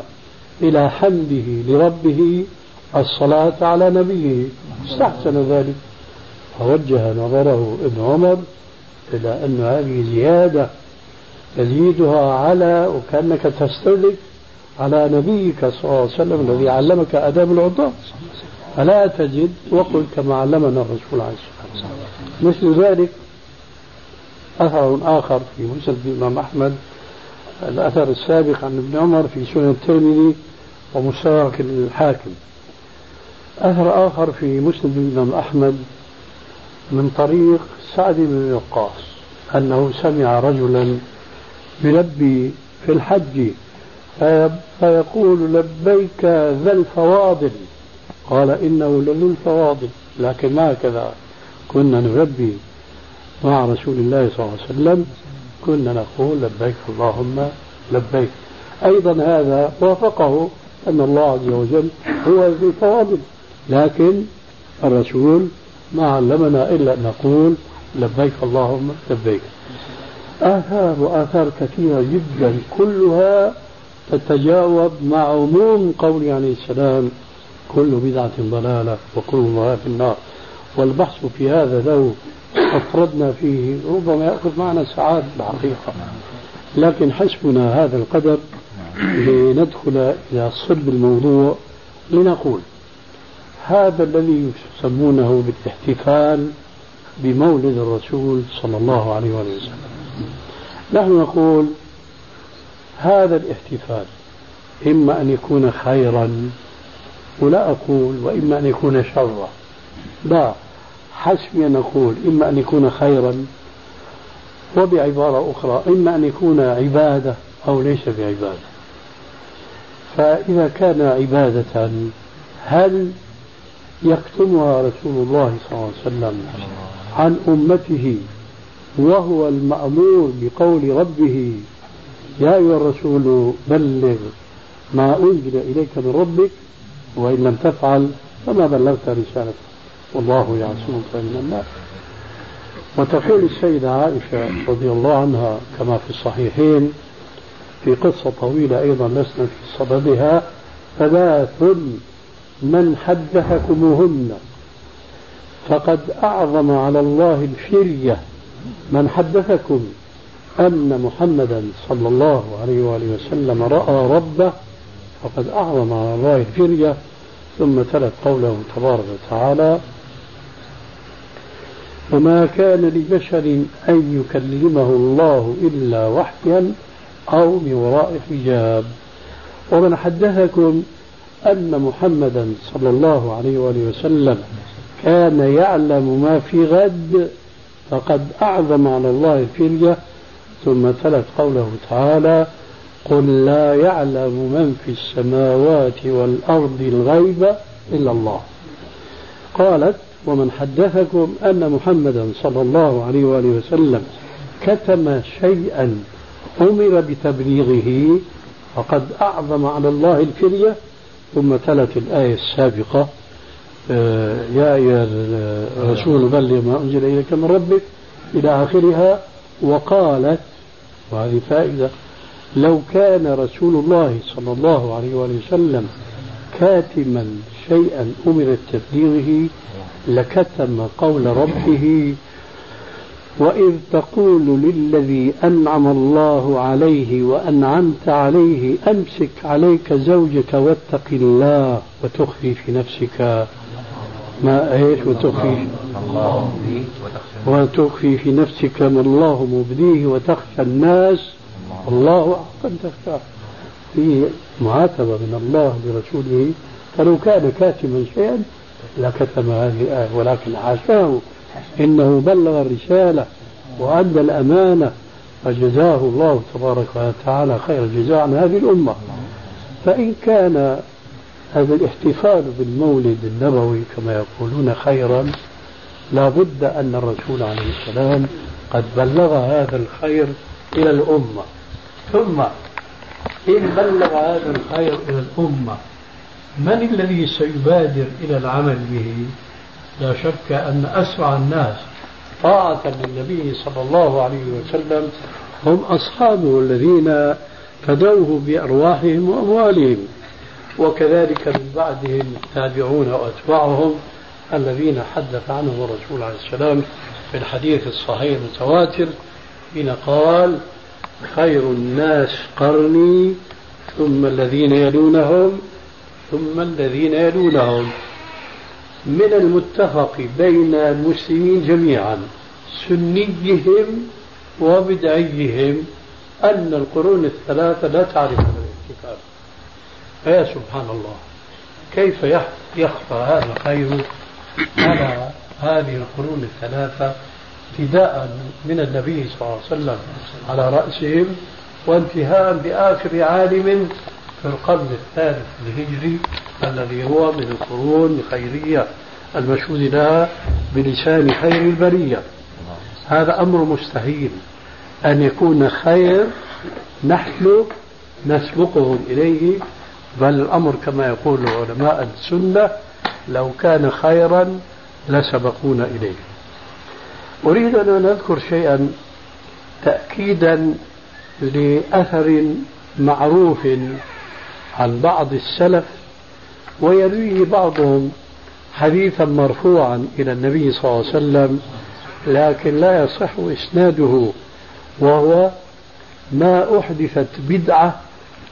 إلى حمده لربه الصلاة على نبيه. استحسن ذلك. فوجه نظره ابن عمر إلى أن هذه زيادة تزيدها على وكأنك تستدرك على نبيك صلى الله عليه وسلم الذي علمك آداب العطاء. فلا تجد وقل كما علمنا الرسول عليه الصلاة والسلام. مثل ذلك أثر آخر في مسند الإمام أحمد الأثر السابق عن ابن عمر في سنن الترمذي ومستدرك الحاكم أثر آخر في مسند الإمام أحمد من طريق سعد بن وقاص أنه سمع رجلا يلبي في الحج فيقول لبيك ذا الفواضل. قال إنه لذو الفواضل لكن ما هكذا كنا نلبي مع رسول الله صلى الله عليه وسلم كنا نقول لبيك اللهم لبيك. أيضا هذا وافقه أن الله عز وجل هو ذو الفواضل لكن الرسول ما علمنا إلا أن نقول لبيك اللهم لبيك. آثار وآثار كثيرة جدا كلها تتجاوب مع عموم قوله عليه السلام كل بدعة ضلالة وكل ضلالة في النار. والبحث في هذا لو أفردنا فيه ربما يأخذ معنا ساعات الحقيقة لكن حسبنا هذا القدر لندخل إلى صلب الموضوع لنقول هذا الذي يسمونه بالاحتفال بمولد الرسول صلى الله عليه وسلم. نحن نقول هذا الاحتفال إما أن يكون خيرا ولا أقول وإما أن يكون شرا. لا. حسبي أن أقول إما أن يكون خيرا وبعبارة أخرى إما أن يكون عبادة أو ليس بعبادة. فإذا كان عبادة هل يكتمها رسول الله صلى الله عليه وسلم عن أمته وهو المأمور بقول ربه يا أيها الرسول بلغ ما أنزل إليك من ربك وإن لم تفعل فما بلغت رسالته والله يعصمك من الناس وتقول السيدة عائشة رضي الله عنها كما في الصحيحين في قصة طويلة أيضا لسنا في صددها ثلاث من حدثكموهن. فقد أعظم على الله الفرية من حدثكم أن محمدا صلى الله عليه وآله وسلم رأى ربه فقد أعظم على الله الفرية ثم تلت قوله تبارك وتعالى وما كان لبشر أن يكلمه الله إلا وحيا أو من وراء حجاب. ومن حدثكم أن محمدا صلى الله عليه وآله وسلم كان يعلم ما في غد فقد أعظم على الله الفرية ثم تلت قوله تعالى قل لا يعلم من في السماوات والأرض الغيب إلا الله. قالت ومن حدثكم أن محمدا صلى الله عليه وآله وسلم كتم شيئا أمر بتبليغه فقد أعظم على الله الفرية ثم تلت الآية السابقة آه، يا أيها الرسول بلغ ما أنزل إليك من ربك إلى آخرها وقالت وهذه فائدة لو كان رسول الله صلى الله عليه وآله وسلم كاتما شيئا أمر تبليغه لكتم قول ربه وإذ تقول للذي أنعم الله عليه وأنعمت عليه أمسك عليك زوجك واتق الله وتخفي في نفسك. ما إيش؟ وتخفي. وتخفي في نفسك ما الله مبديه وتخشى الناس. الله أن تخشاه. في معاتبة من الله لرسوله فلو كان كاتما شيئا لكتم هذه الآية ولكن حاشاه إنه بلغ الرسالة وأدى الأمانة فجزاه الله تبارك وتعالى خير الجزاء عن هذه الأمة. فإن كان هذا الاحتفال بالمولد النبوي كما يقولون خيرا لا بد أن الرسول عليه السلام قد بلغ هذا الخير إلى الأمة. ثم إن بلغ هذا الخير إلى الأمة من الذي سيبادر إلى العمل به؟ لا شك أن أسرع الناس طاعة للنبي صلى الله عليه وسلم هم أصحابه الذين فدوه بأرواحهم وأموالهم وكذلك من بعدهم التابعون وأتباعهم الذين حدث عنهم الرسول عليه السلام في الحديث الصحيح المتواتر حين قال خير الناس قرني ثم الذين يلونهم ثم الذين يلونهم. من المتفق بين المسلمين جميعا سنيهم وبدعيهم أن القرون الثلاثة لا تعرف الاحتفال فيا سبحان الله كيف يخفى هذا الخير على هذه القرون الثلاثة ابتداء من النبي صلى الله عليه وسلم على رأسهم وانتهاء بآخر عالم في القرن الثالث الهجري الذي هو من القرون الخيرية المشهود لها بلسان خير البرية. هذا أمر مستحيل. أن يكون خير نحن نسبقهم إليه بل الأمر كما يقول علماء السنة لو كان خيرا لسبقونا إليه. أريد أن نذكر شيئا تأكيدا لأثر معروف عن بعض السلف ويرويه بعضهم حديثا مرفوعا إلى النبي صلى الله عليه وسلم لكن لا يصح إسناده وهو ما أحدثت بدعة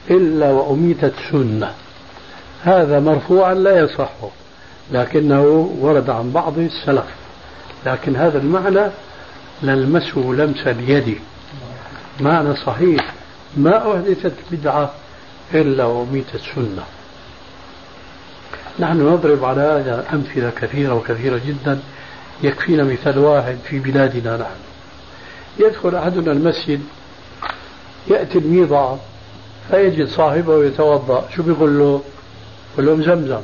إلا وأميتت سنة. هذا مرفوعا لا يصح لكنه ورد عن بعض السلف. لكن هذا المعنى نلمسه لمس اليد معنى صحيح ما أحدثت بدعة إلا وأميتت سنة نحن نضرب على هذا أمثلة كثيرة وكثيرة جدا يكفينا مثال واحد في بلادنا نحن. يدخل أحدنا المسجد يأتي الميضة فيجد صاحبه يتوضأ شو بيقول له؟ يقول له زمزم.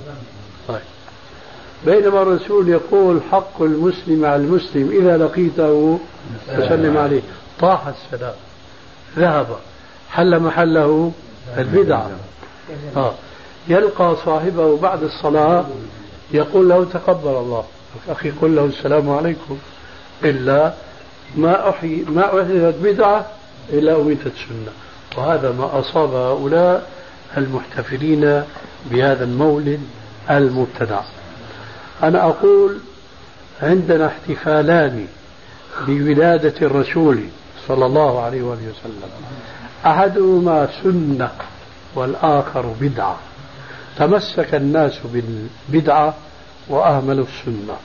طيب. بينما الرسول يقول حق المسلم على المسلم إذا لقيته فسلم عليه. طاح السلام ذهب حل محله البدعة آه. يلقى صاحبه بعد الصلاة يقول له تقبل الله. أخي قل له السلام عليكم. إلا ما أحي ما أحدثت بدعة إلا أميتت سنة. وهذا ما أصاب هؤلاء المحتفلين بهذا المولد المبتدع. أنا أقول عندنا احتفالان بولادة الرسول صلى الله عليه وآله وسلم. أحدهما سنة والآخر بدعة. تمسك الناس بالبدعة وأهملوا السنة.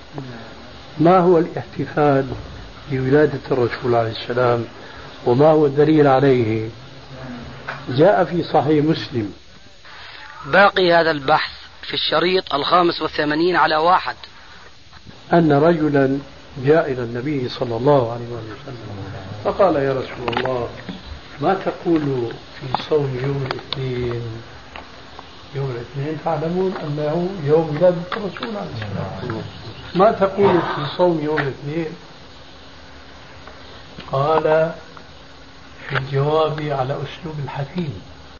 ما هو الاحتفال بولادة الرسول عليه السلام وما هو الدليل عليه؟ جاء في صحيح مسلم. باقي هذا البحث في الشريط الخامس والثمانين على واحد. أن رجلا جاء إلى النبي صلى الله عليه وسلم فقال يا رسول الله ما تقول في صوم يوم الاثنين؟ يوم الاثنين تعلمون أنه يوم ميلاد الرسول عليه السلام ما تقول في صوم يوم الاثنين؟ قال في الجواب على أسلوب الحكيم.